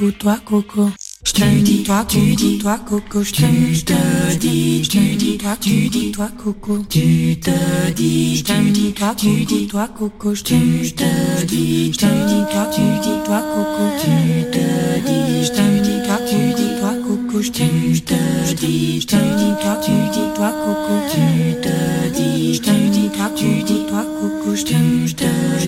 Coucou, toi coco. Je te dis, toi tu dis, toi coco, je te dis, je te dis, toi tu dis, toi coco, tu te dis, je te dis, toi tu dis, toi coco, je te dis, je te dis, toi tu dis, toi coco, tu te dis, je te dis, toi tu dis, toi coco, je te dis, je te dis, toi tu dis, toi coco, tu te dis, je te dis, toi tu dis, toi coco, je te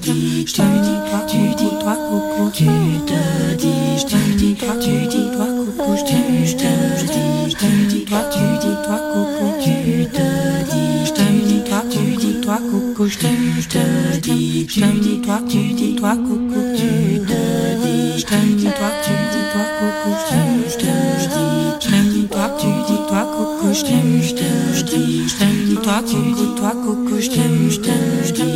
dis, je te dis, toi tu dis, toi coco, tu te dis, je te dis, toi tu dis, toi coco, je t'aime, je te dis, je te dis, toi tu dis, toi coco, tu te dis, je te coco, je t'aime, je t'aime, je t'aime, je t'aime, toi, tu dis, toi, coco, tu te dis, je t'aime, toi, tu dis, toi, coco, je t'aime, je t'aime, je dis, je t'aime, toi, tu dis, toi, coco, je t'aime, je t'aime, je dis, je t'aime, toi, coco, toi, coco, je t'aime, je t'aime, je dis, je t'aime,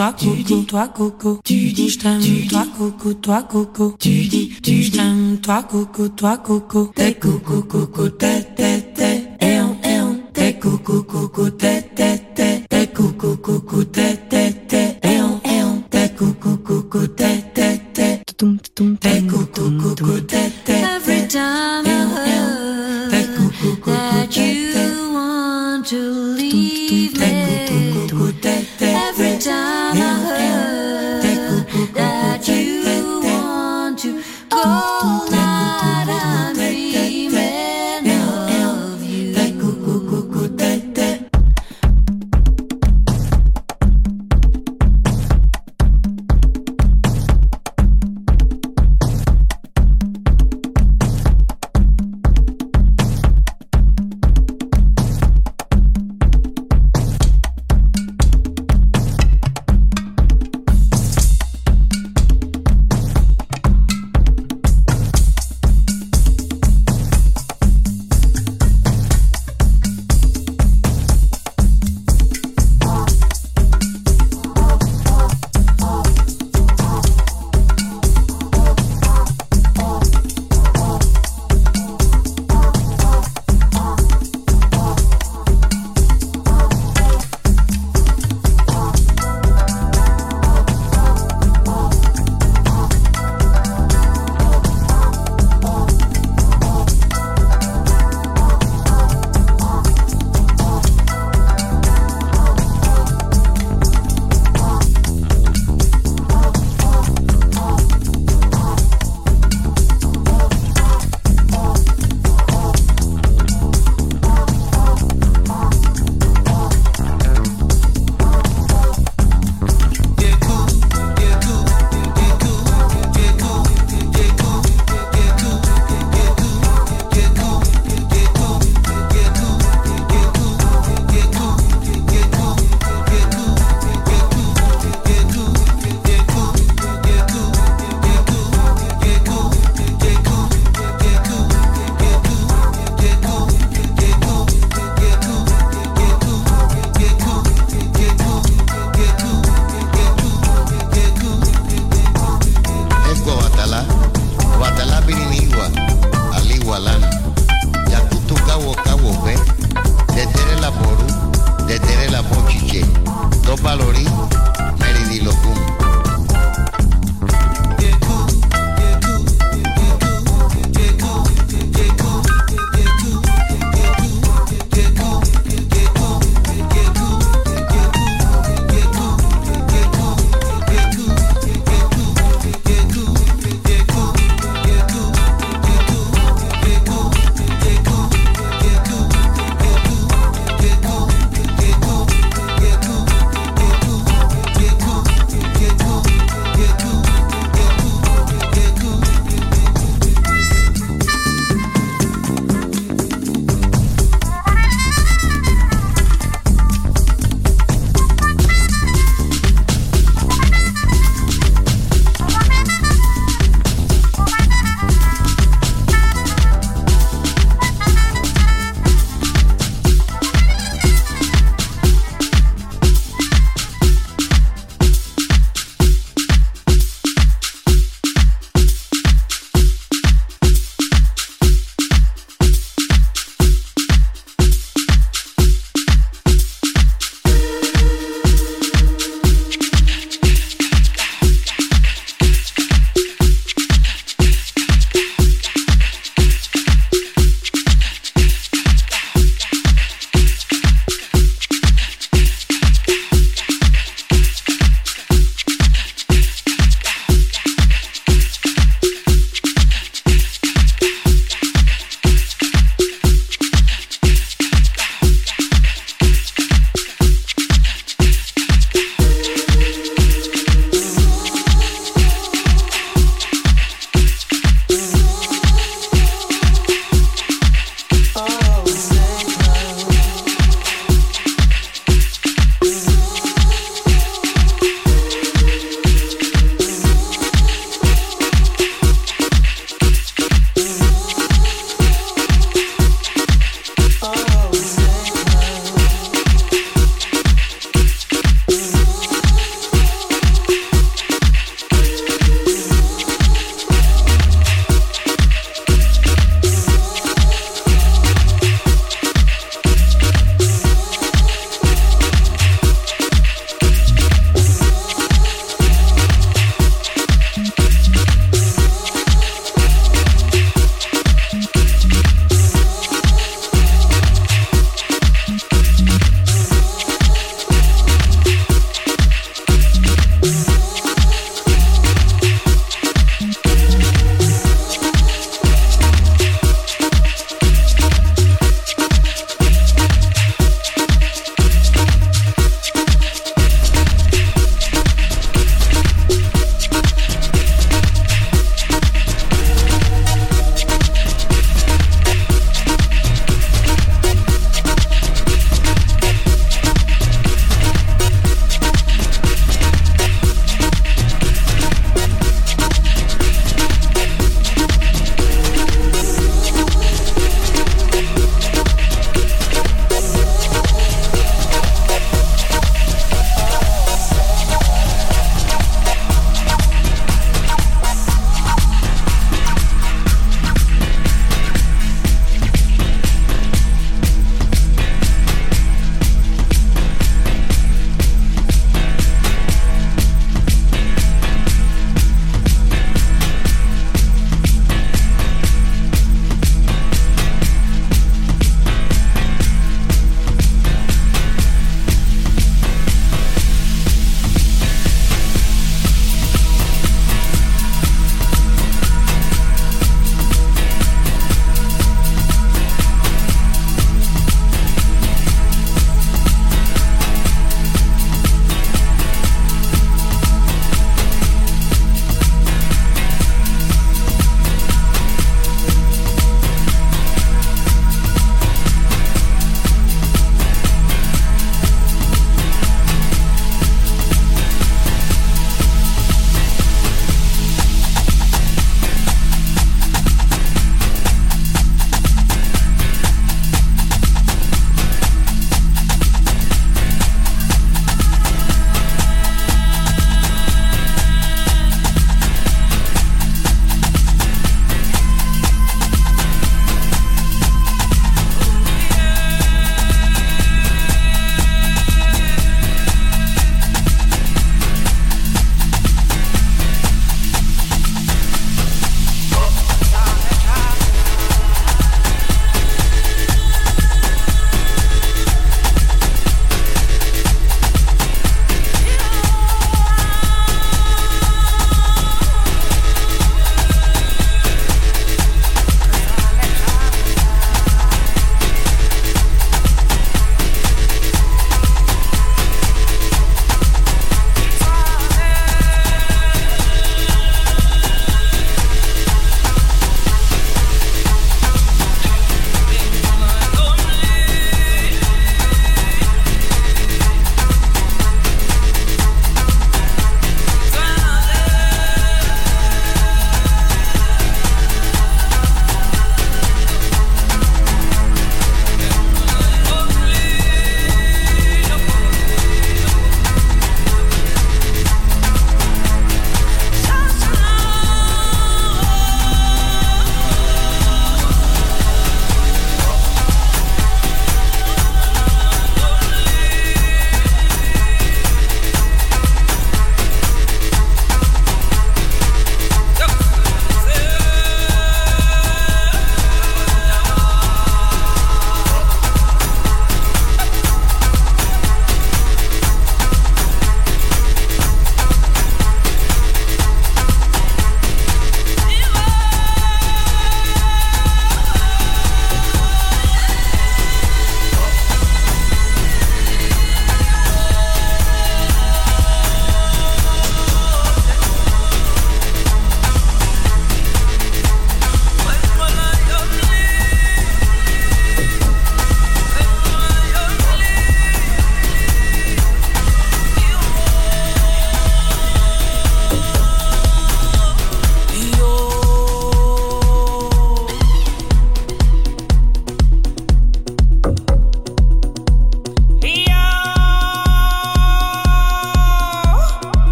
toi, coco, toi, coco, tu dis, je t'aime, toi, coco, toi, coco, tu dis, tu je t'aime, toi, coco, toi, coco, t'es coco, coco, t'es, t'es, t'es, et on, et on, t'es coco, coco, t'es, t'es, t'es, t'es coco, coco, t'es, t'es, t'es, et on, et on, t'es coco, coco, t'es, t'es, t'es, t'es coco, coco, t'es, t'es, Every time I heard that you want to leave me.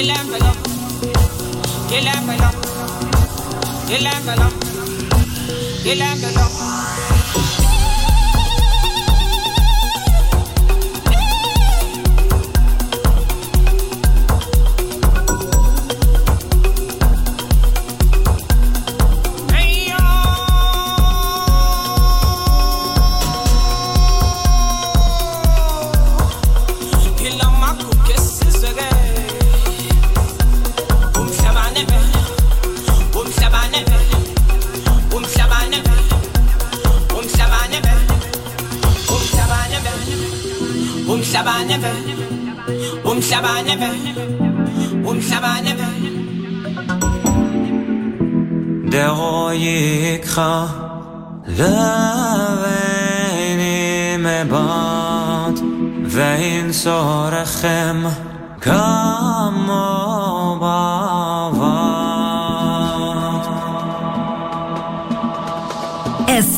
el envelope, el envelope, el envelope, el envelope.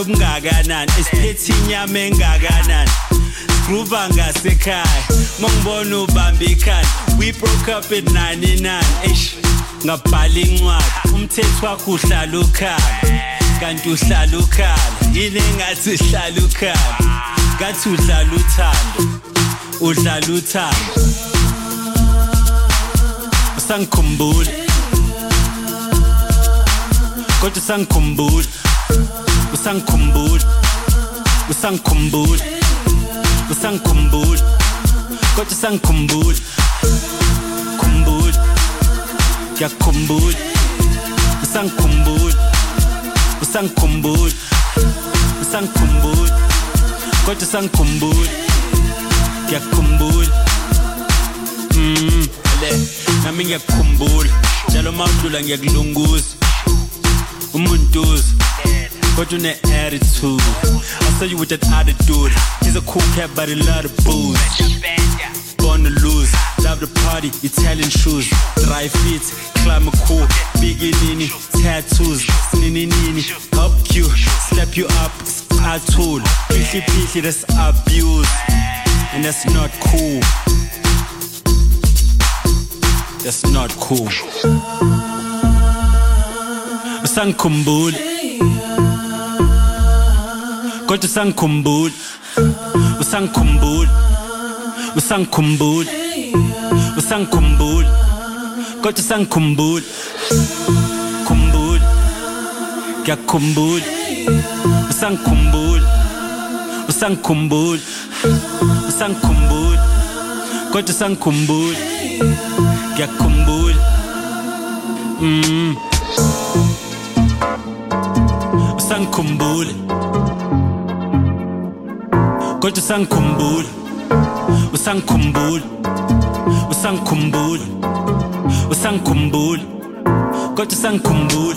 Obungakanani esiphethe inyama engakanani? Gruba ngasekhaya mongibona ubamba ikhanda we broke up at 99 eish ngabhala incwadi umthetho wakho uhlala ukhala kanti uhlala ukhala yini engathi uhlala ukhala ngathi udlala uthando udlala uthando. Usangikhumbula kodwa usankumbush usankumbush usankumbush kocha usankumbush kumbush ya kumbush usankumbush usankumbush usankumbush kocha usankumbush ya kumbush mm, nami ngiyakukhumbula njalo mawudlula ngiyakulunguza umuntuza umuntuzi kodwa une-attitude I saw you with that attitude. He's a cool cat but he love the booze. Born to lose. Love the party, Italian shoes. Dry feet, climb a cool. Biginini, tattoos. Nini nini, up you Slap you up, tattoo Pihli pihli, that's abuse. And that's not cool. That's not cool 걸트 쌍콤불. 쌍콤불. 쌍콤불. 쌍콤불. 걸트 쌍콤불. 콤불. 야 콤불. 쌍콤불. 쌍콤불. 쌍콤불. 걸트 쌍콤불. 야 콤불. 음. 쌍콤불. Kodwa usangikhumbula usangikhumbula usangikhumbula usangikhumbula. Kodwa usangikhumbula